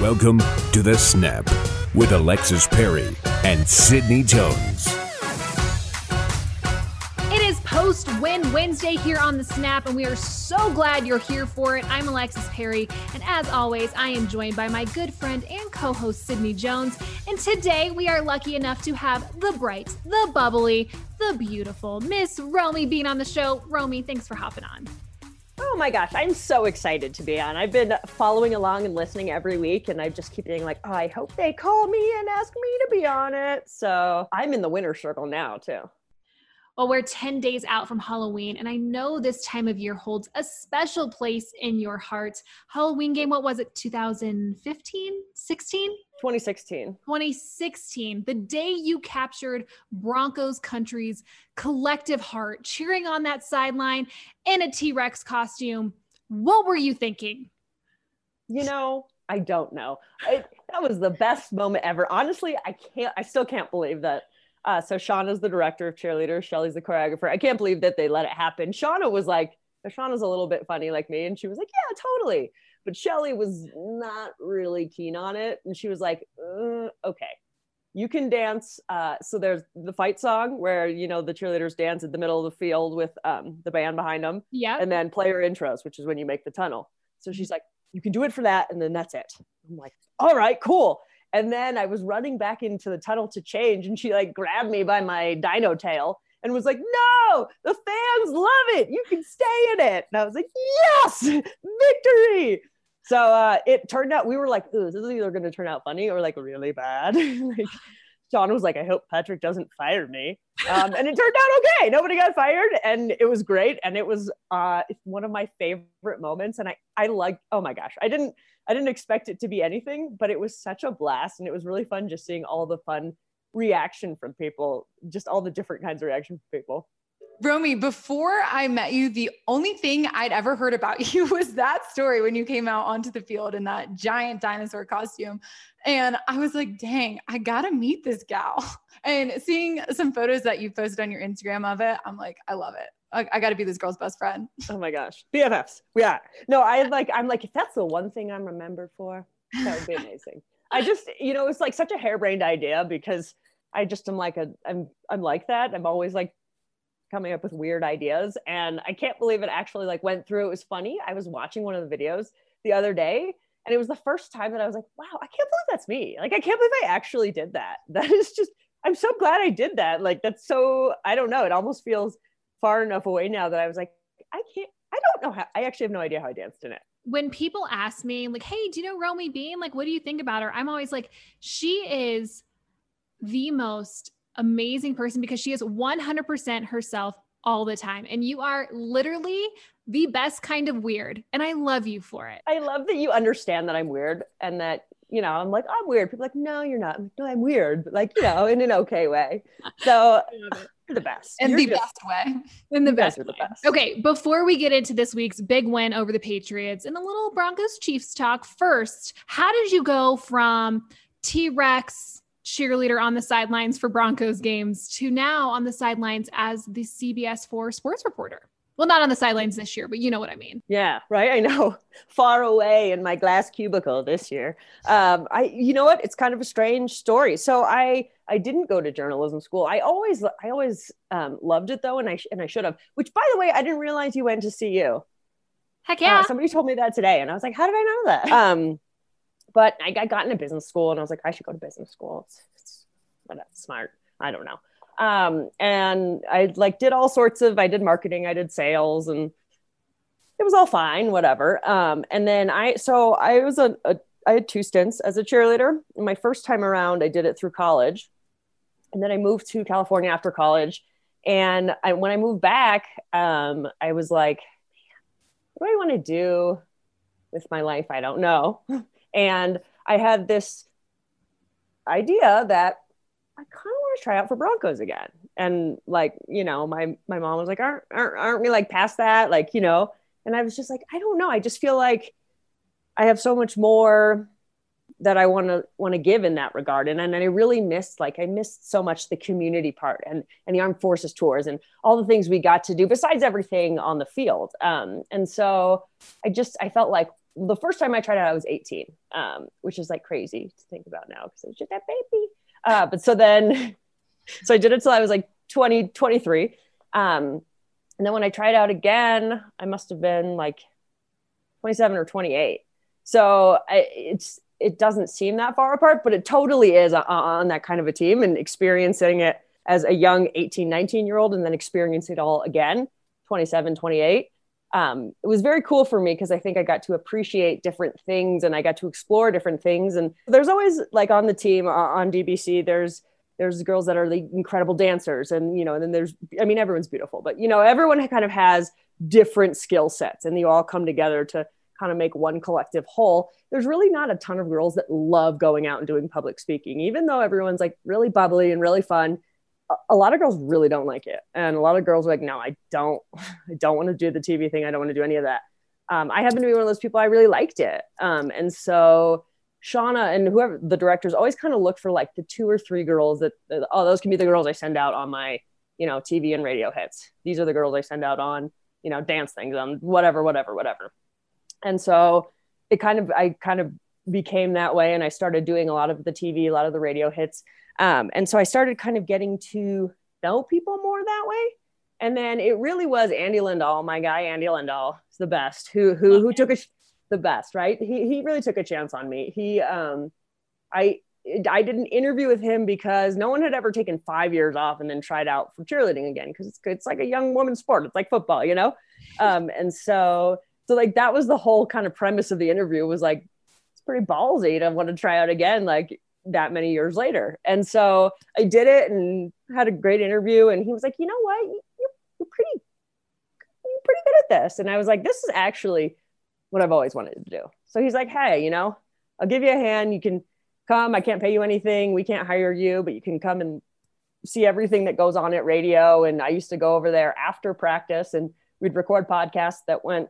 Welcome to The Snap with Alexis Perry and Sydney Jones. It is post win Wednesday here on The Snap, and we are so glad you're here for it. I'm Alexis Perry, and as always, I am joined by my good friend and co host Sydney Jones. And today we are lucky enough to have the bright, the bubbly, the beautiful Miss Romi Bean on the show. Romi, thanks for hopping on. Oh my gosh, I'm so excited to be on. I've been following along and listening every week, and I just keep being like, oh, I hope they call me and ask me to be on it. So I'm in the winner circle now, too. Well, we're 10 days out from Halloween, and I know this time of year holds a special place in your heart. Halloween game, what was it, 2015, 16? 2016. 2016, the day you captured Broncos country's collective heart, cheering on that sideline in a T Rex costume. What were you thinking? You know, I don't know. I, that was the best moment ever. Honestly, I can't, I still can't believe that uh, so Shauna's the director of cheerleaders. Shelly's the choreographer. I can't believe that they let it happen. Shauna was like, Shauna's a little bit funny like me. And she was like, yeah, totally. But Shelly was not really keen on it. And she was like, uh, okay, you can dance. Uh, so there's the fight song where, you know, the cheerleaders dance in the middle of the field with um, the band behind them. Yeah. And then player intros, which is when you make the tunnel. So she's like, you can do it for that. And then that's it. I'm like, all right, cool. And then I was running back into the tunnel to change, and she like grabbed me by my dino tail and was like, No, the fans love it. You can stay in it. And I was like, Yes, victory. So uh, it turned out we were like, ooh, this is either going to turn out funny or like really bad. like, Sean was like, I hope Patrick doesn't fire me. Um, and it turned out okay. Nobody got fired and it was great. And it was uh, one of my favorite moments. And I, I like, oh my gosh, I didn't, I didn't expect it to be anything, but it was such a blast. And it was really fun just seeing all the fun reaction from people, just all the different kinds of reaction from people. Romi, before I met you, the only thing I'd ever heard about you was that story when you came out onto the field in that giant dinosaur costume. And I was like, dang, I gotta meet this gal. And seeing some photos that you posted on your Instagram of it, I'm like, I love it. I, I got to be this girl's best friend. Oh my gosh, BFFs. Yeah. No, I like. I'm like, if that's the one thing I'm remembered for, that would be amazing. I just, you know, it's like such a harebrained idea because I just am like a, I'm, I'm like that. I'm always like coming up with weird ideas, and I can't believe it actually like went through. It was funny. I was watching one of the videos the other day, and it was the first time that I was like, wow, I can't believe that's me. Like, I can't believe I actually did that. That is just. I'm so glad I did that. Like, that's so. I don't know. It almost feels far enough away now that I was like, I can't, I don't know how, I actually have no idea how I danced in it. When people ask me, like, hey, do you know Romi Bean? Like, what do you think about her? I'm always like, she is the most amazing person because she is 100% herself all the time. And you are literally the best kind of weird. And I love you for it. I love that you understand that I'm weird and that, you know, I'm like, I'm weird. People like, no, you're not. I'm like, no, I'm weird, but like, you know, in an okay way. So the best. And you're the just, best way. In the best. The best. Okay. Before we get into this week's big win over the Patriots and a little Broncos Chiefs talk, first, how did you go from T Rex cheerleader on the sidelines for Broncos games to now on the sidelines as the CBS 4 sports reporter? Well, not on the sidelines this year, but you know what I mean. Yeah, right. I know. Far away in my glass cubicle this year. Um, I, you know what? It's kind of a strange story. So I, I didn't go to journalism school. I always, I always um, loved it though, and I and I should have. Which, by the way, I didn't realize you went to CU. Heck yeah! Uh, somebody told me that today, and I was like, how did I know that? Um, but I, got into business school, and I was like, I should go to business school. It's, it's, it's smart. I don't know um, and I like did all sorts of I did marketing, I did sales, and it was all fine, whatever. Um, and then I so I was a, a I had two stints as a cheerleader. My first time around, I did it through college, and then I moved to California after college. And I, when I moved back, um, I was like, what do I want to do with my life? I don't know. And I had this idea that I kind of want to try out for Broncos again. And like, you know, my my mom was like, aren't, aren't aren't we like past that? Like, you know, and I was just like, I don't know. I just feel like I have so much more that I want to want to give in that regard. And, and I really missed like I missed so much the community part and and the armed forces tours and all the things we got to do besides everything on the field. Um, and so I just I felt like the first time I tried out, I was 18, um, which is like crazy to think about now because I was just that baby. Uh, but so then, so I did it till I was like 20, 23. Um, and then when I tried out again, I must have been like 27 or 28. So I, it's, it doesn't seem that far apart, but it totally is on, on that kind of a team and experiencing it as a young 18, 19 year old and then experiencing it all again, 27, 28 um, it was very cool for me because I think I got to appreciate different things and I got to explore different things. And there's always like on the team uh, on DBC, there's there's girls that are the incredible dancers, and you know, and then there's I mean, everyone's beautiful, but you know, everyone kind of has different skill sets, and they all come together to kind of make one collective whole. There's really not a ton of girls that love going out and doing public speaking, even though everyone's like really bubbly and really fun a lot of girls really don't like it. And a lot of girls are like no i don't i don't want to do the tv thing. I don't want to do any of that. Um, i happen to be one of those people i really liked it. Um, and so shauna and whoever the directors always kind of look for like the two or three girls that oh those can be the girls i send out on my you know tv and radio hits. These are the girls i send out on you know dance things on whatever whatever whatever. And so it kind of i kind of became that way and i started doing a lot of the tv a lot of the radio hits um, and so I started kind of getting to know people more that way. And then it really was Andy Lindahl, my guy, Andy Lindahl, is the best, who who who took a the best, right? He he really took a chance on me. He um I I did an interview with him because no one had ever taken five years off and then tried out for cheerleading again because it's, it's like a young woman's sport. It's like football, you know? Um, and so, so like that was the whole kind of premise of the interview was like, it's pretty ballsy to want to try out again. Like that many years later. And so I did it and had a great interview. And he was like, you know what? You're, you're pretty, you're pretty good at this. And I was like, this is actually what I've always wanted to do. So he's like, hey, you know, I'll give you a hand. You can come. I can't pay you anything. We can't hire you, but you can come and see everything that goes on at radio. And I used to go over there after practice and we'd record podcasts that went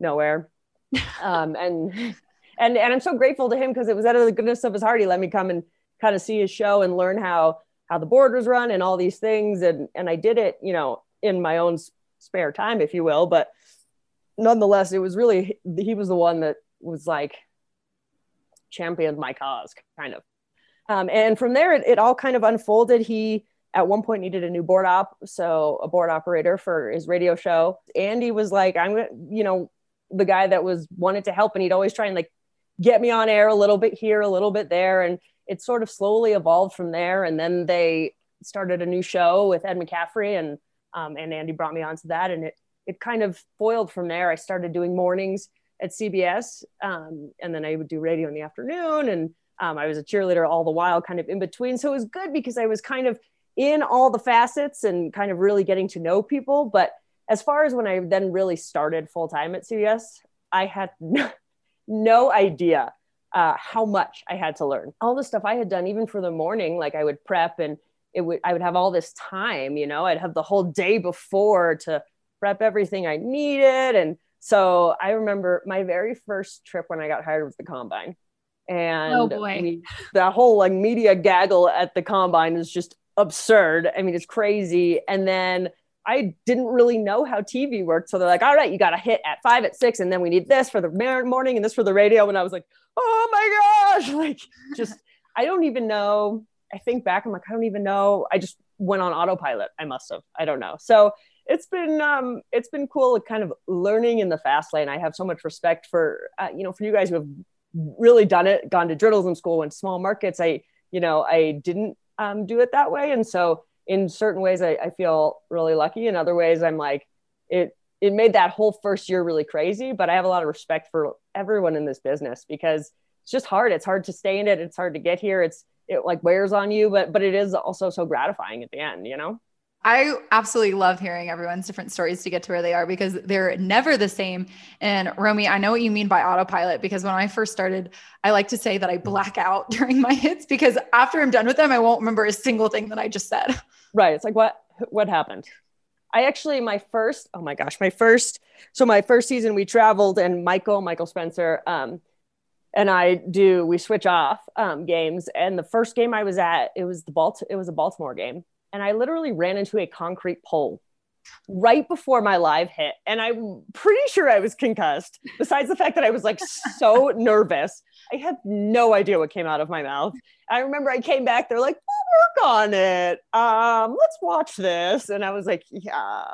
nowhere. Um, and and and I'm so grateful to him because it was out of the goodness of his heart. He let me come and kind of see his show and learn how how the board was run and all these things. And and I did it, you know, in my own spare time, if you will. But nonetheless, it was really he was the one that was like championed my cause, kind of. Um, and from there, it, it all kind of unfolded. He at one point needed a new board op, so a board operator for his radio show. Andy was like, I'm, you know, the guy that was wanted to help, and he'd always try and like get me on air a little bit here, a little bit there. And it sort of slowly evolved from there. And then they started a new show with Ed McCaffrey and um, and Andy brought me onto that. And it it kind of foiled from there. I started doing mornings at CBS, um, and then I would do radio in the afternoon. And um, I was a cheerleader all the while, kind of in between. So it was good because I was kind of in all the facets and kind of really getting to know people. But as far as when I then really started full time at CBS, I had no idea uh, how much I had to learn. All the stuff I had done, even for the morning, like I would prep and it would, I would have all this time, you know, I'd have the whole day before to prep everything I needed. And so I remember my very first trip when I got hired with the combine. And oh boy. We, the whole like media gaggle at the combine is just absurd. I mean, it's crazy. And then I didn't really know how TV worked. So they're like, all right, you got to hit at five, at six, and then we need this for the morning and this for the radio. And I was like, oh my gosh, like just, I don't even know. I think back, I'm like, I don't even know. I just went on autopilot. I must have. I don't know. So it's been um, it's been cool, kind of learning in the fast lane. I have so much respect for uh, you know for you guys who have really done it, gone to journalism school, went small markets. I you know I didn't um, do it that way, and so in certain ways I, I feel really lucky. In other ways i'm like it it made that whole first year really crazy but i have a lot of respect for everyone in this business because it's just hard. It's hard to stay in it. It's hard to get here. It's it like wears on you but but it is also so gratifying at the end you know? I absolutely love hearing everyone's different stories to get to where they are because they're never the same. And Romi, I know what you mean by autopilot because when I first started, I like to say that I black out during my hits because after I'm done with them, I won't remember a single thing that I just said. Right. It's like what what happened? I actually my first, oh my gosh, my first so my first season we traveled and Michael, Michael Spencer, um, and I do we switch off um, games. And the first game I was at, it was the Balt it was a Baltimore game and I literally ran into a concrete pole right before my live hit. And I'm pretty sure I was concussed, besides the fact that I was like so nervous. I had no idea what came out of my mouth. I remember I came back, they're like, work on it. Um, let's watch this. And I was like, yeah.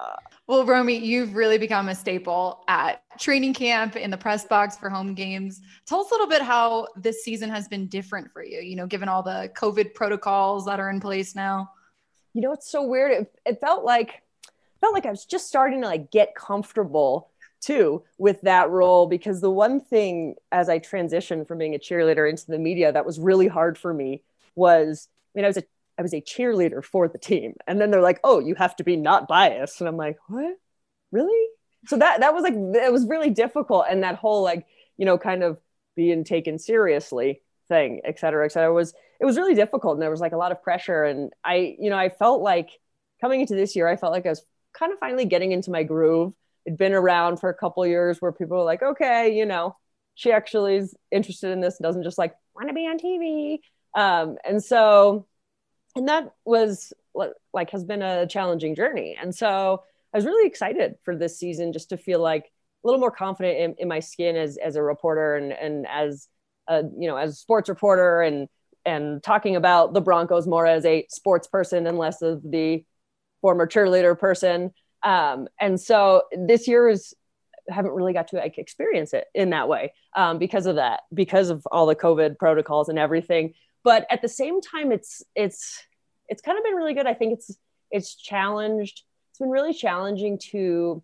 Well, Romi, you've really become a staple at training camp in the press box for home games. Tell us a little bit how this season has been different for you, you know, given all the COVID protocols that are in place now. You know, it's so weird. It, it felt like felt like I was just starting to like get comfortable too with that role because the one thing as I transitioned from being a cheerleader into the media that was really hard for me was mean I was a I was a cheerleader for the team. And then they're like oh you have to be not biased. And I'm like what? Really? So that that was like it was really difficult. And that whole like you know kind of being taken seriously thing et cetera et cetera was it was really difficult. And there was like a lot of pressure. And I you know I felt like coming into this year I felt like I was kind of finally getting into my groove. It'd been around for a couple years where people were like, okay, you know, she actually is interested in this, doesn't just like want to be on TV. Um, and so, and that was like has been a challenging journey. And so I was really excited for this season just to feel like a little more confident in, in my skin as, as a reporter and, and as a, you know, as a sports reporter and, and talking about the Broncos more as a sports person and less of the former cheerleader person. Um, and so this year is haven't really got to like experience it in that way um, because of that, because of all the COVID protocols and everything. But at the same time, it's it's it's kind of been really good. I think it's it's challenged. It's been really challenging to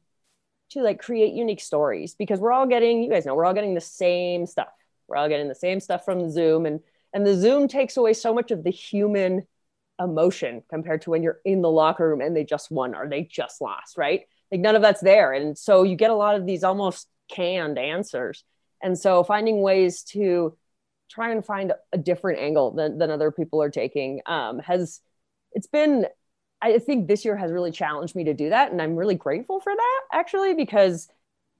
to like create unique stories because we're all getting you guys know we're all getting the same stuff. We're all getting the same stuff from Zoom and and the Zoom takes away so much of the human emotion compared to when you're in the locker room and they just won or they just lost, right? Like none of that's there. And so you get a lot of these almost canned answers. And so finding ways to try and find a different angle than, than other people are taking um, has, it's been, I think this year has really challenged me to do that. And I'm really grateful for that actually, because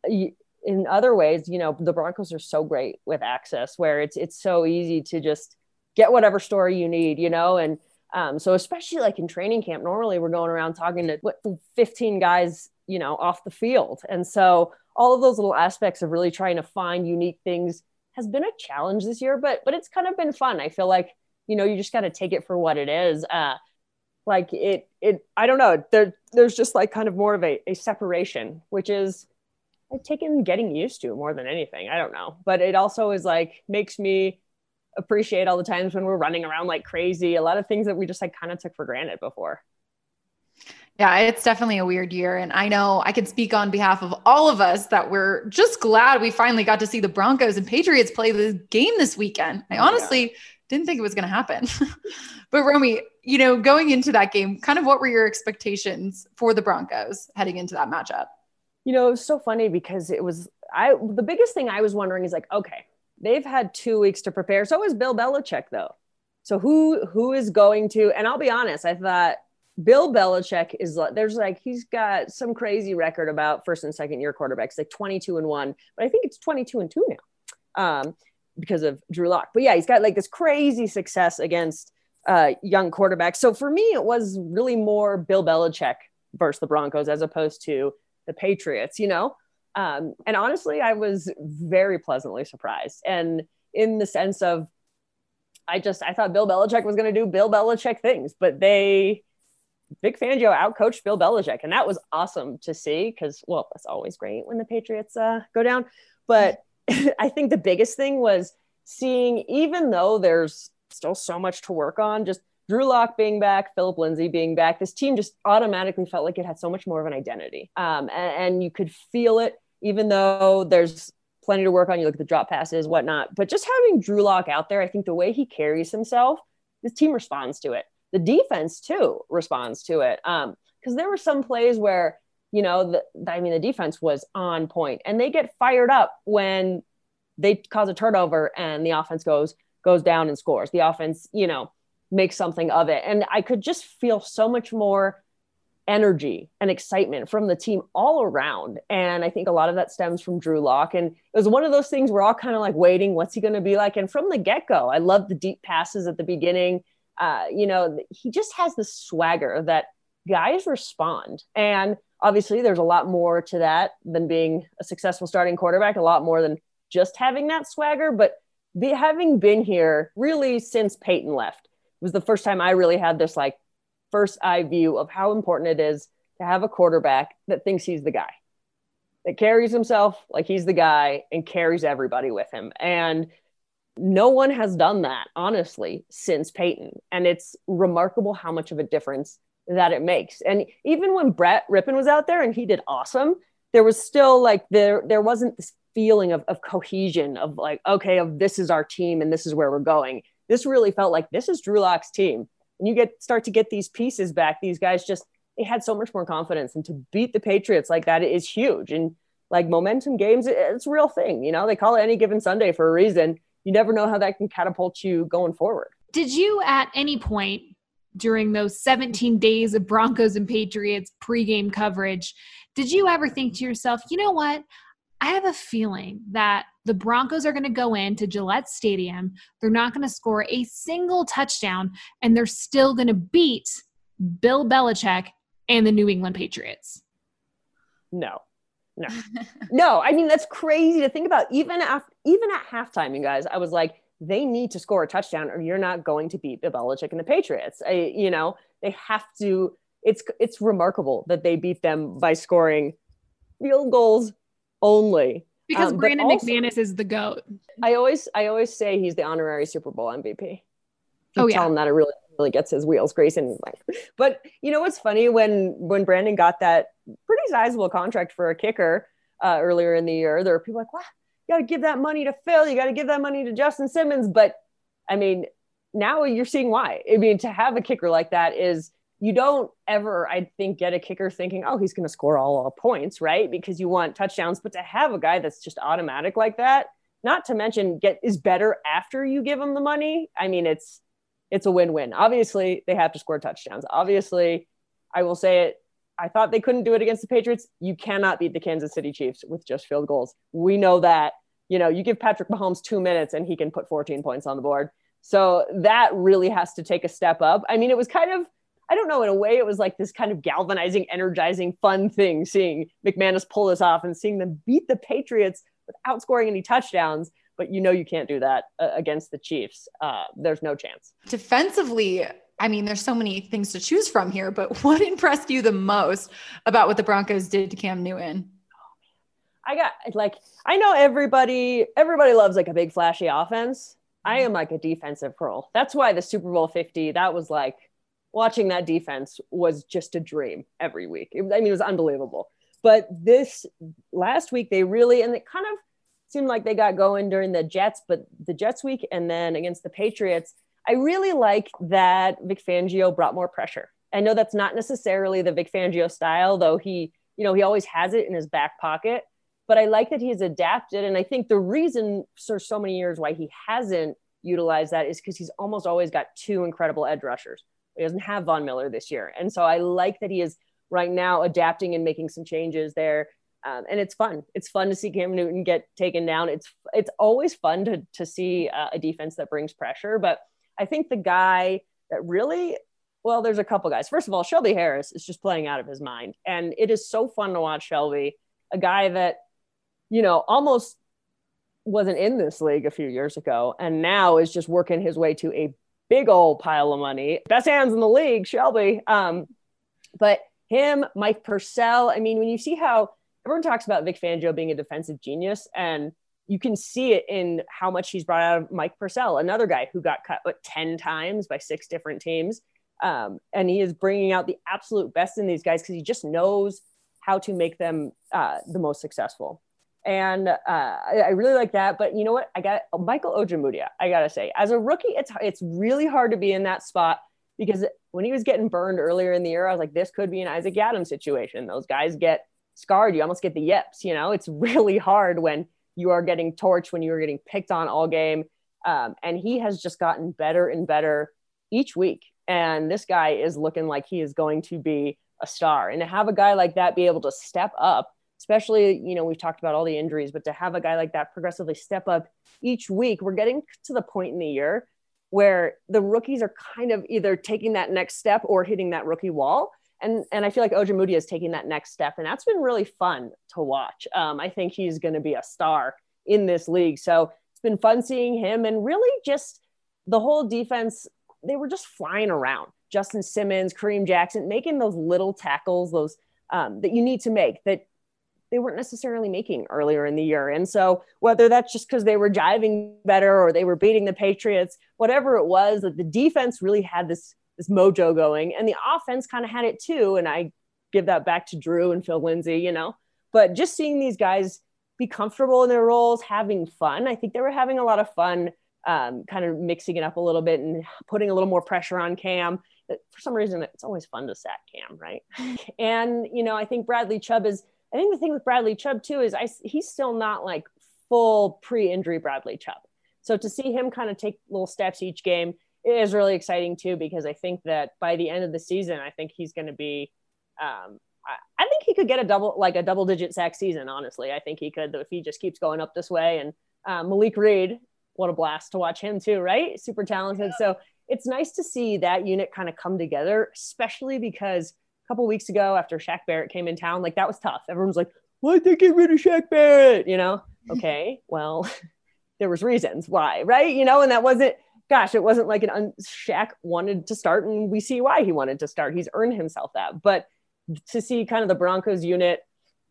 in other ways, you know, the Broncos are so great with access where it's, it's so easy to just get whatever story you need, you know, and um, so especially like in training camp, normally we're going around talking to what 15 guys, you know, off the field. And so all of those little aspects of really trying to find unique things has been a challenge this year, but but it's kind of been fun. I feel like, you know, you just got to take it for what it is. Uh, like it it I don't know, there there's just like kind of more of a, a separation, which is I've taken getting used to more than anything. I don't know. But it also is like makes me appreciate all the times when we're running around like crazy. A lot of things that we just like kind of took for granted before. Yeah, it's definitely a weird year. And I know I can speak on behalf of all of us that we're just glad we finally got to see the Broncos and Patriots play the game this weekend. I honestly yeah. didn't think it was going to happen. but Romi, you know, going into that game, kind of what were your expectations for the Broncos heading into that matchup? You know, it was so funny because it was I the biggest thing I was wondering is like, okay, they've had two weeks to prepare. So is Bill Belichick, though. So who who is going to? And I'll be honest, I thought Bill Belichick is like there's like he's got some crazy record about first and second year quarterbacks, like 22 and one, but I think it's 22 and two now, um, because of Drew Lock. But yeah, he's got like this crazy success against uh, young quarterbacks. So for me, it was really more Bill Belichick versus the Broncos as opposed to the Patriots. You know, um, and honestly, I was very pleasantly surprised. And in the sense of, I just, I thought Bill Belichick was going to do Bill Belichick things, but they, Vic Fangio outcoached Bill Belichick. And that was awesome to see because, well, that's always great when the Patriots uh, go down. But I think the biggest thing was seeing, even though there's still so much to work on, just Drew Lock being back, Philip Lindsay being back, this team just automatically felt like it had so much more of an identity. Um, and, and, you could feel it even though there's plenty to work on. You look at the drop passes, whatnot. But just having Drew Lock out there, I think the way he carries himself, this team responds to it. The defense too responds to it. Um, because there were some plays where, you know, the, I mean, the defense was on point and they get fired up when they cause a turnover and the offense goes goes down and scores. The offense, you know, makes something of it. And I could just feel so much more energy and excitement from the team all around. And I think a lot of that stems from Drew Lock. And it was one of those things we're all kind of like waiting, what's he going to be like? And from the get go, I love the deep passes at the beginning. Uh, you know, he just has the swagger that guys respond. And obviously there's a lot more to that than being a successful starting quarterback, a lot more than just having that swagger. But be, having been here really since Peyton left was the first time I really had this like first eye view of how important it is to have a quarterback that thinks he's the guy, that carries himself like he's the guy and carries everybody with him. And no one has done that, honestly, since Peyton. And it's remarkable how much of a difference that it makes. And even when Brett Rypien was out there and he did awesome, there was still like there there wasn't this feeling of, of cohesion of like, okay, of this is our team and this is where we're going. This really felt like this is Drew Lock's team. And you get start to get these pieces back. These guys just they had so much more confidence. And to beat the Patriots like that is huge. And like momentum games, it's a real thing. You know, they call it any given Sunday for a reason. You never know how that can catapult you going forward. Did you at any point during those 17 days of Broncos and Patriots pregame coverage, did you ever think to yourself, you know what? I have a feeling that the Broncos are going to go into Gillette Stadium. They're not going to score a single touchdown, and they're still going to beat Bill Belichick and the New England Patriots. No, no, no. I mean, that's crazy to think about. Even after, even at halftime, you guys, I was like, they need to score a touchdown, or you're not going to beat Belichick and the Patriots. I, you know, they have to. It's it's remarkable that they beat them by scoring field goals only. Because um, Brandon also, McManus is the goat. I always I always say he's the honorary Super Bowl MVP. You oh yeah. Tell him that it really really gets his wheels greasing. Like, but you know what's funny when when Brandon got that pretty sizable contract for a kicker uh, earlier in the year, there were people like, "Wow, you got to give that money to Phil. You got to give that money to Justin Simmons." But I mean, now you're seeing why. I mean, to have a kicker like that is you don't ever, I think, get a kicker thinking, oh, he's going to score all, all points, right? Because you want touchdowns. But to have a guy that's just automatic like that, not to mention get is better after you give him the money. I mean, it's it's a win-win. Obviously, they have to score touchdowns. Obviously, I will say it. I thought they couldn't do it against the Patriots. You cannot beat the Kansas City Chiefs with just field goals. We know that. You know, you give Patrick Mahomes two minutes and he can put 14 points on the board. So that really has to take a step up. I mean, it was kind of I don't know, in a way, it was like this kind of galvanizing, energizing, fun thing seeing McManus pull this off and seeing them beat the Patriots without scoring any touchdowns. But you know, you can't do that uh, against the Chiefs. Uh, there's no chance. Defensively, I mean, there's so many things to choose from here, but what impressed you the most about what the Broncos did to Cam Newton? I got like, I know everybody, everybody loves like a big flashy offense. I am like a defensive girl. That's why the Super Bowl 50, that was like, watching that defense was just a dream every week. It, I mean, it was unbelievable. But this last week, they really, and it kind of seemed like they got going during the Jets, but the Jets week and then against the Patriots, I really like that Vic Fangio brought more pressure. I know that's not necessarily the Vic Fangio style, though he, you know, he always has it in his back pocket. But I like that he's adapted. And I think the reason for so many years why he hasn't utilized that is because he's almost always got two incredible edge rushers. He doesn't have Von Miller this year. And so I like that he is right now adapting and making some changes there. Um, and it's fun. It's fun to see Cam Newton get taken down. It's it's always fun to to see uh, a defense that brings pressure. But I think the guy that really well, there's a couple guys. First of all, Shelby Harris is just playing out of his mind, and it is so fun to watch Shelby, a guy that you know almost wasn't in this league a few years ago, and now is just working his way to a big old pile of money. Best hands in the league, Shelby. Um, but him, Mike Purcell. I mean, when you see how everyone talks about Vic Fangio being a defensive genius, and you can see it in how much he's brought out of Mike Purcell, another guy who got cut what, 10 times by six different teams. Um, and he is bringing out the absolute best in these guys because he just knows how to make them uh, the most successful and uh, I, I, really like that. But you know what? I got Michael Ojemudia. I gotta say, as a rookie, it's it's really hard to be in that spot because when he was getting burned earlier in the year, I was like, this could be an Isaac Yiadom situation. Those guys get scarred. You almost get the yips. You know, it's really hard when you are getting torched, when you are getting picked on all game. Um, and he has just gotten better and better each week. And this guy is looking like he is going to be a star. And to have a guy like that be able to step up especially, you know, we've talked about all the injuries, but to have a guy like that progressively step up each week, we're getting to the point in the year where the rookies are kind of either taking that next step or hitting that rookie wall. And and I feel like Ojemudia is taking that next step, and that's been really fun to watch. Um, I think he's going to be a star in this league. So it's been fun seeing him, and really just the whole defense. They were just flying around. Justin Simmons, Kareem Jackson, making those little tackles, those um, that you need to make that they weren't necessarily making earlier in the year. And so whether that's just because they were jiving better or they were beating the Patriots, whatever it was, that the defense really had this this mojo going, and the offense kind of had it too. And I give that back to Drew and Phil Lindsay, you know. But just seeing these guys be comfortable in their roles, having fun. I think they were having a lot of fun, um, kind of mixing it up a little bit and putting a little more pressure on Cam. For some reason, it's always fun to sack Cam, right? And you know, I think Bradley Chubb is I think the thing with Bradley Chubb too is I he's still not like full pre-injury Bradley Chubb. So to see him kind of take little steps each game is really exciting too because I think that by the end of the season, I think he's going to be. Um, I, I think he could get a double like a double digit sack season. Honestly, I think he could if he just keeps going up this way. And um, Malik Reed, what a blast to watch him too, right? Super talented. Yeah. So it's nice to see that unit kind of come together, especially because a couple weeks ago after Shaq Barrett came in town. Like that was tough. Everyone was like, why'd they get rid of Shaq Barrett? You know, okay, well, there was reasons why, right? You know, and that wasn't, gosh, it wasn't like an un- Shaq wanted to start and we see why he wanted to start. He's earned himself that. But to see kind of the Broncos unit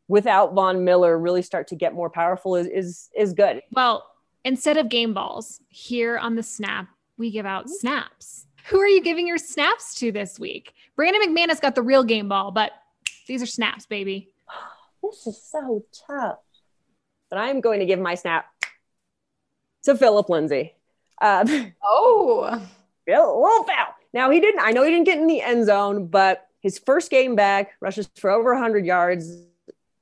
without Von Miller really start to get more powerful is is is good. Well, instead of game balls, here on the snap, we give out mm-hmm. snaps. Who are you giving your snaps to this week? Brandon McManus got the real game ball, but these are snaps, baby. This is so tough. But I'm going to give my snap to Philip Lindsay. Uh, oh, little foul. Now he didn't. I know he didn't get in the end zone, but his first game back rushes for over 100 yards,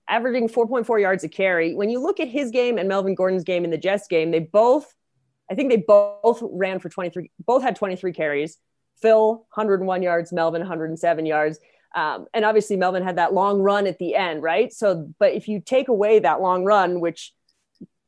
averaging 4.4 yards a carry. When you look at his game and Melvin Gordon's game in the Jets game, they both I think they both ran for 23, both had 23 carries. Phil, 101 yards, Melvin, 107 yards. Um, and obviously, Melvin had that long run at the end, right? So, but if you take away that long run, which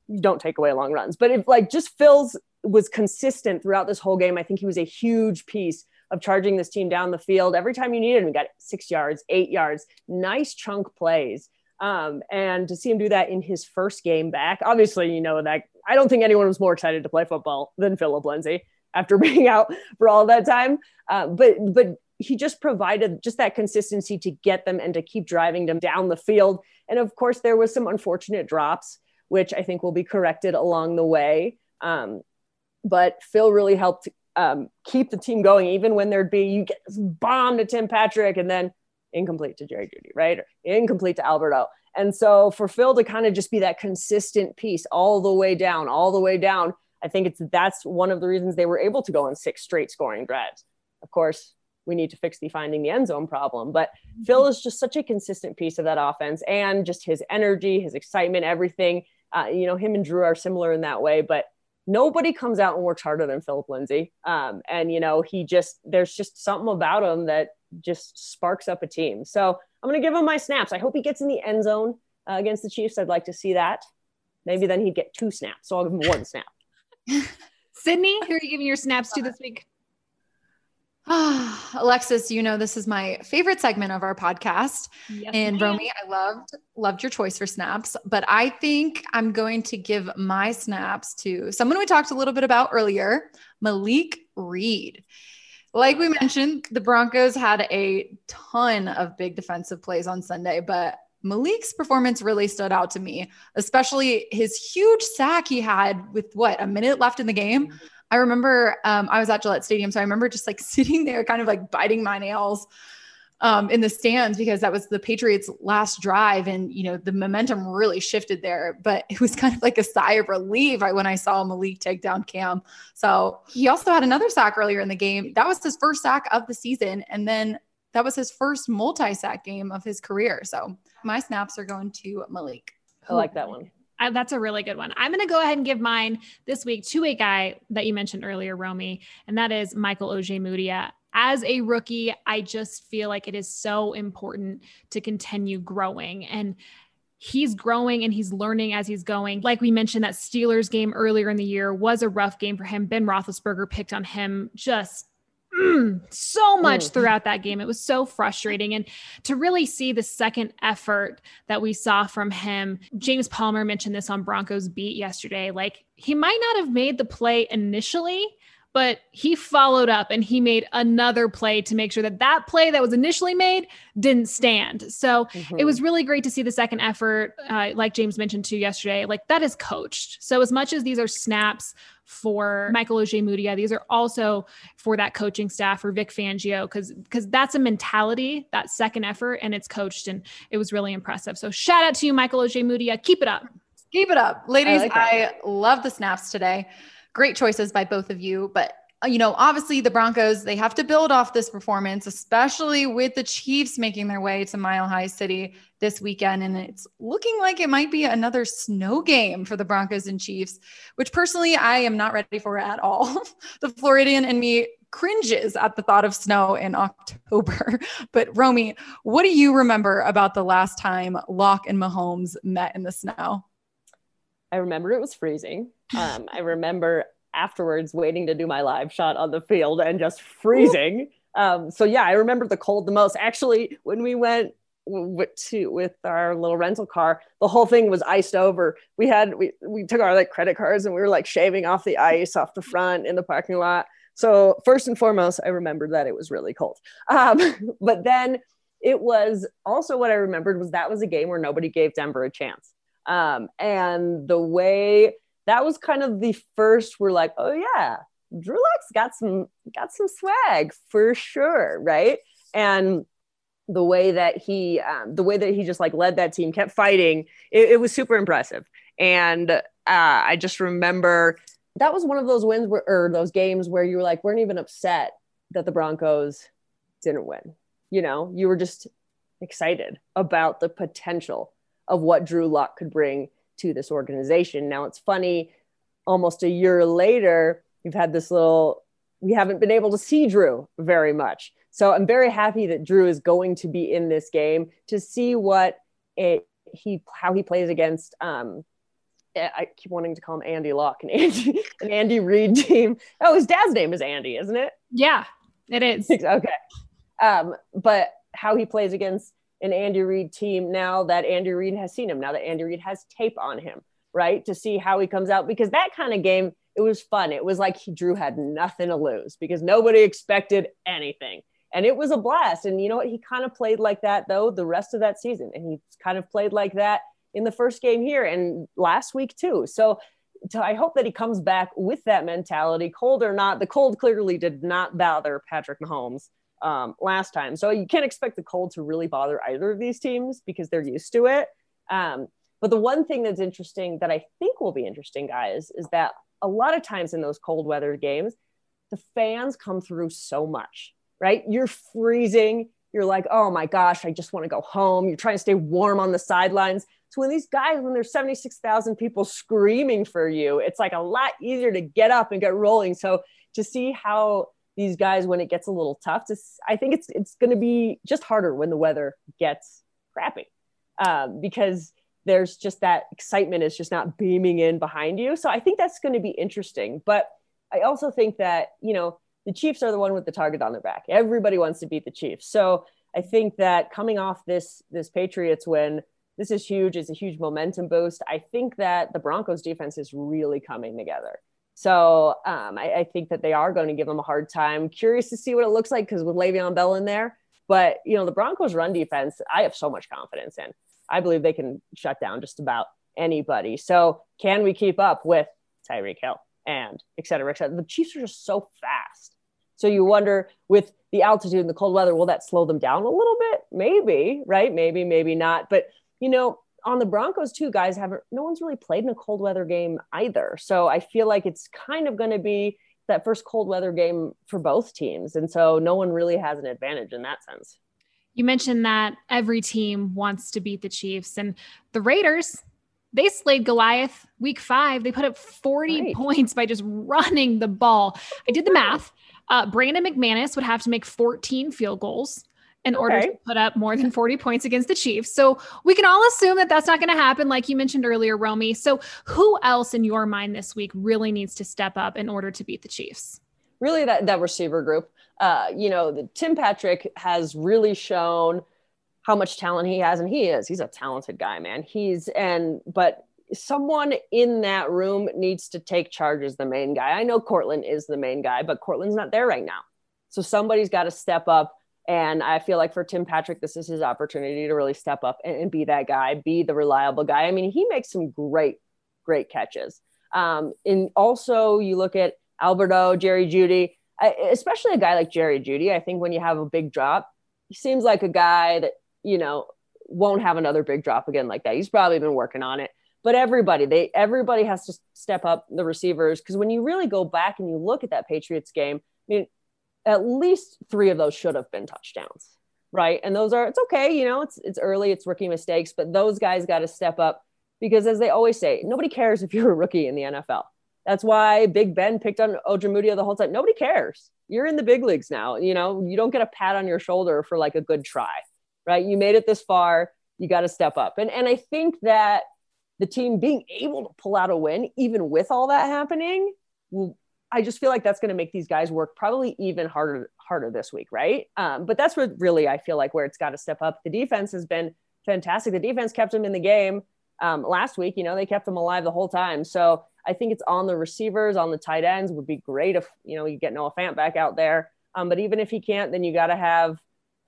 you don't take away long runs, but if like just Phil's was consistent throughout this whole game, I think he was a huge piece of charging this team down the field. Every time you needed him, he got six yards, eight yards, nice chunk plays. Um, and to see him do that in his first game back, obviously, you know, that I don't think anyone was more excited to play football than Philip Lindsay after being out for all that time. Uh, but, but he just provided just that consistency to get them and to keep driving them down the field. And of course, there was some unfortunate drops, which I think will be corrected along the way. Um, but Phil really helped um, keep the team going, even when there'd be you get this bomb to Tim Patrick and then incomplete to Jerry Jeudy, right? Or incomplete to Alberto. And so for Phil to kind of just be that consistent piece all the way down, all the way down, I think it's that's one of the reasons they were able to go on six straight scoring drives. Of course, we need to fix the finding the end zone problem, but mm-hmm. Phil is just such a consistent piece of that offense and just his energy, his excitement, everything. Uh, you know, him and Drew are similar in that way, but nobody comes out and works harder than Philip Lindsay. Um, and you know, he just there's just something about him that just sparks up a team. So I'm to give him my snaps. I hope he gets in the end zone uh, against the Chiefs. I'd like to see that. Maybe then he'd get two snaps. So I'll give him one snap. Sydney, who are you giving your snaps to this week? Alexis, you know this is my favorite segment of our podcast. Yes, and ma'am. Romi, I loved loved your choice for snaps, but I think I'm going to give my snaps to someone we talked a little bit about earlier, Malik Reed. Like we mentioned, the Broncos had a ton of big defensive plays on Sunday, but Malik's performance really stood out to me, especially his huge sack he had with what a minute left in the game. I remember um, I was at Gillette Stadium, so I remember just like sitting there, kind of like biting my nails um, in the stands because that was the Patriots' last drive, and you know the momentum really shifted there. But it was kind of like a sigh of relief when I saw Malik take down Cam. So he also had another sack earlier in the game. That was his first sack of the season, and then that was his first multi-sack game of his career. So my snaps are going to Malik. I like that one. I, that's a really good one. I'm going to go ahead and give mine this week to a guy that you mentioned earlier, Romi, and that is Michael Ojemudia as a rookie, I just feel like it is so important to continue growing. And he's growing and he's learning as he's going. Like we mentioned, that Steelers game earlier in the year was a rough game for him. Ben Roethlisberger picked on him just mm, so much Mm. throughout that game. It was so frustrating. And to really see the second effort that we saw from him, James Palmer mentioned this on Broncos Beat yesterday. Like he might not have made the play initially, but he followed up and he made another play to make sure that that play that was initially made didn't stand. So it Mhm. was really great to see the second effort, uh, like James mentioned too yesterday. Like that is coached. So as much as these are snaps for Michael Ojemudia, these are also for that coaching staff for Vic Fangio because because that's a mentality, that second effort, and it's coached, and it was really impressive. So shout out to you, Michael Ojemudia. Keep it up. Keep it up. Ladies, like I, love the snaps today. Great choices by both of you. But, uh, you know, obviously the Broncos, they have to build off this performance, especially with the Chiefs making their way to Mile High City this weekend. And it's looking like it might be another snow game for the Broncos and Chiefs, which personally I am not ready for at all. the Floridian in me cringes at the thought of snow in October. But Romi, what do you remember about the last time Lock and Mahomes met in the snow? I remember it was freezing. Um, I remember afterwards waiting to do my live shot on the field and just freezing. Um, so yeah, I remember the cold the most. Actually, when we went with, to, with our little rental car, the whole thing was iced over. We had we we took our like credit cards and we were like shaving off the ice off the front in the parking lot. So first and foremost, I remembered that it was really cold. Um, but then it was also what I remembered was that was a game where nobody gave Denver a chance. Um, and the way that was kind of the first we're like, oh yeah, Drew Lock's got some got some swag for sure, right? And the way that he um, the way that he just like led that team, kept fighting, it, it was super impressive. And uh, I just remember that was one of those wins where or those games where you were like, weren't even upset that the Broncos didn't win. You know, you were just excited about the potential of what Drew Lock could bring to this organization. Now it's funny, almost a year later, we've had this little, we haven't been able to see Drew very much. So I'm very happy that Drew is going to be in this game to see what it, he, how he plays against, um, I keep wanting to call him Andy Lock and Andy, an Andy Reid team. Oh, his dad's name is Andy, isn't it? Yeah, it is. okay. Um, but how he plays against an Andy Reid team now that Andy Reid has seen him, now that Andy Reid has tape on him, right? To see how he comes out because that kind of game, it was fun. It was like he, Drew had nothing to lose because nobody expected anything. And it was a blast. And you know what? He kind of played like that though the rest of that season. And he kind of played like that in the first game here and last week too. So so I hope that he comes back with that mentality, cold or not. The cold clearly did not bother Patrick Mahomes um, last time. So you can't expect the cold to really bother either of these teams because they're used to it. Um, but the one thing that's interesting that I think will be interesting, guys, is that a lot of times in those cold weather games, the fans come through so much, right? You're freezing. You're like, oh my gosh, I just want to go home. You're trying to stay warm on the sidelines. So when these guys, when there's 76,000 people screaming for you, it's like a lot easier to get up and get rolling. So to see how these guys, when it gets a little tough, to, I think it's it's going to be just harder when the weather gets crappy, um, because there's just that excitement is just not beaming in behind you. So I think that's going to be interesting. But I also think that you know the Chiefs are the one with the target on their back. Everybody wants to beat the Chiefs. So I think that coming off this this Patriots win this is huge. It's a huge momentum boost. I think that the Broncos defense is really coming together. So um, I, I, think that they are going to give them a hard time. Curious to see what it looks like because with Le'Veon Bell in there. But you know, the Broncos run defense, I have so much confidence in. I believe they can shut down just about anybody. So can we keep up with Tyreek Hill and et cetera, et cetera? The Chiefs are just so fast. So you wonder with the altitude and the cold weather, will that slow them down a little bit? Maybe, right? Maybe, maybe not. But you know, on the Broncos too, guys haven't no one's really played in a cold weather game either. So I feel like it's kind of going to be that first cold weather game for both teams. And so no one really has an advantage in that sense. You mentioned that every team wants to beat the Chiefs and the Raiders. They slayed Goliath week five. They put up 40 right. points by just running the ball. I did the math. Uh, Brandon McManus would have to make 14 field goals in okay. order to put up more than 40 points against the Chiefs. So we can all assume that that's not going to happen, like you mentioned earlier, Romi. So who else in your mind this week really needs to step up in order to beat the Chiefs? really that that receiver group. Uh, you know, the, Tim Patrick has really shown how much talent he has, and he is. He's a talented guy, man. He's and but someone in that room needs to take charge as the main guy. I know Courtland is the main guy, but Courtland's not there right now. So somebody's got to step up. And I feel like for Tim Patrick, this is his opportunity to really step up and, and be that guy, be the reliable guy. I mean, he makes some great, great catches. Um, and also, you look at Albert O, Jerry Jeudy, especially a guy like Jerry Jeudy. I think when you have a big drop, he seems like a guy that, you know, won't have another big drop again like that. He's probably been working on it but everybody they everybody has to step up the receivers because when you really go back and you look at that patriots game i mean at least three of those should have been touchdowns right? And those are it's okay you know it's it's early it's rookie mistakes but those guys got to step up because as they always say nobody cares if you're a rookie in the nfl that's why big ben picked on ojemudia the whole time. Nobody cares. You're in the big leagues now you know you don't get a pat on your shoulder for like a good try right? You made it this far you got to step up. And and i think that the team being able to pull out a win, even with all that happening, I just feel like that's going to make these guys work probably even harder harder this week, right? Um, but that's what really I feel like where it's got to step up. The defense has been fantastic. The defense kept them in the game um, last week. You know, they kept them alive the whole time. So I think it's on the receivers, on the tight ends. Would be great if you know you get Noah Fant back out there. Um, but even if he can't, then you got to have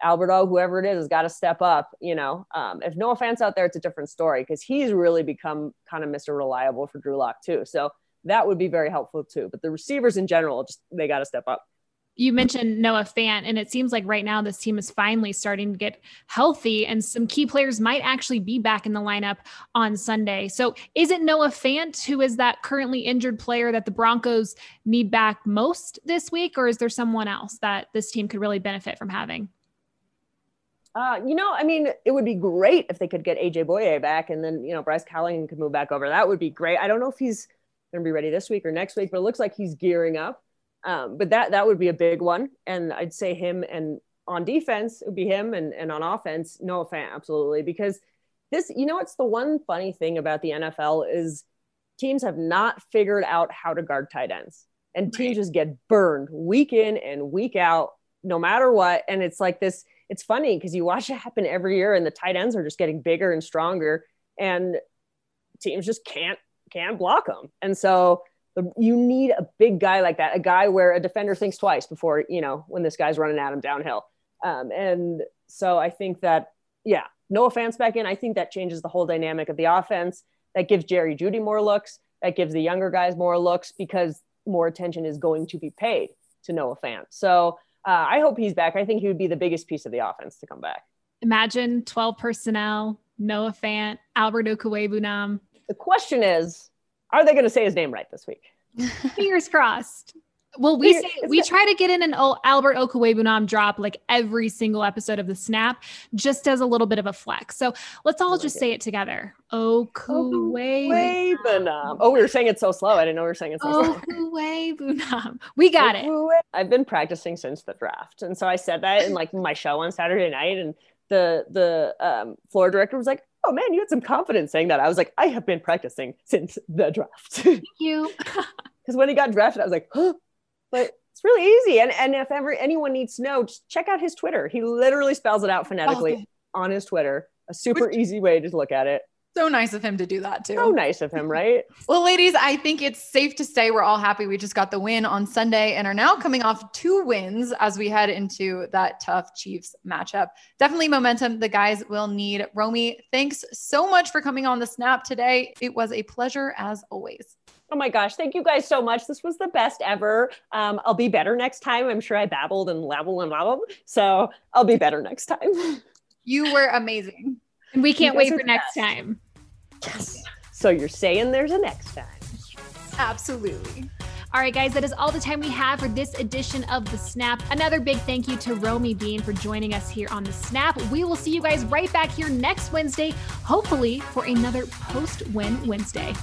Albert O, whoever it is, has got to step up. You know, um, if Noah Fant's out there, it's a different story because he's really become kind of Mr. Reliable for Drew Lock too. So that would be very helpful too. But the receivers in general, just they got to step up. You mentioned Noah Fant, and it seems like right now this team is finally starting to get healthy, and some key players might actually be back in the lineup on Sunday. So, is it Noah Fant who is that currently injured player that the Broncos need back most this week, or is there someone else that this team could really benefit from having? Uh, you know, I mean, it would be great if they could get AJ Bouye back and then, you know, Bryce Callahan could move back over. That would be great. I don't know if he's going to be ready this week or next week, but it looks like he's gearing up. Um, but that that would be a big one. And I'd say him and on defense, it would be him and, and on offense, Noah Fant, absolutely. Because this, you know, it's the one funny thing about the NFL is teams have not figured out how to guard tight ends. And teams just get burned week in and week out, no matter what. And it's like this – it's funny because you watch it happen every year and the tight ends are just getting bigger and stronger and teams just can't can't block them and so you need a big guy like that a guy where a defender thinks twice before you know when this guy's running at him downhill um, and so i think that yeah Noah Fant's back in i think that changes the whole dynamic of the offense that gives jerry Jeudy more looks that gives the younger guys more looks because more attention is going to be paid to Noah Fant. So uh, I hope he's back. I think he would be the biggest piece of the offense to come back. Imagine 12 personnel, Noah Fant, Albert Okwuegbunam. The question is, are they going to say his name right this week? Fingers crossed. Well, we say, we try to get in an Albert Okwuegbunam drop like every single episode of the Snap, just as a little bit of a flex. So let's all like just it. say it together. Okwuegbunam. Oh, we were saying it so slow. I didn't know we were saying it so slow. Okwuegbunam. We got it. I've been practicing since the draft, and so I said that in like my show on Saturday night, and the the um, floor director was like, "Oh man, you had some confidence saying that." I was like, "I have been practicing since the draft." Thank you. Because when he got drafted, I was like, "Huh." but it's really easy. And and if ever anyone needs to know, just check out his Twitter. He literally spells it out oh, phonetically oh, on his Twitter. A super Which, easy way to look at it. So nice of him to do that too. So nice of him, right? well, ladies, I think it's safe to say we're all happy we just got the win on Sunday and are now coming off two wins as we head into that tough Chiefs matchup. Definitely momentum the guys will need. Romi, thanks so much for coming on the snap today. It was a pleasure as always. Oh my gosh, thank you guys so much. This was the best ever. Um, I'll be better next time. I'm sure I babbled and babbled and babbled. So I'll be better next time. You were amazing. And we can't wait for next best. time. Yes. So you're saying there's a next time. Absolutely. All right, guys, that is all the time we have for this edition of The Snap. Another big thank you to Romi Bean for joining us here on The Snap. We will see you guys right back here next Wednesday, hopefully for another post win Wednesday.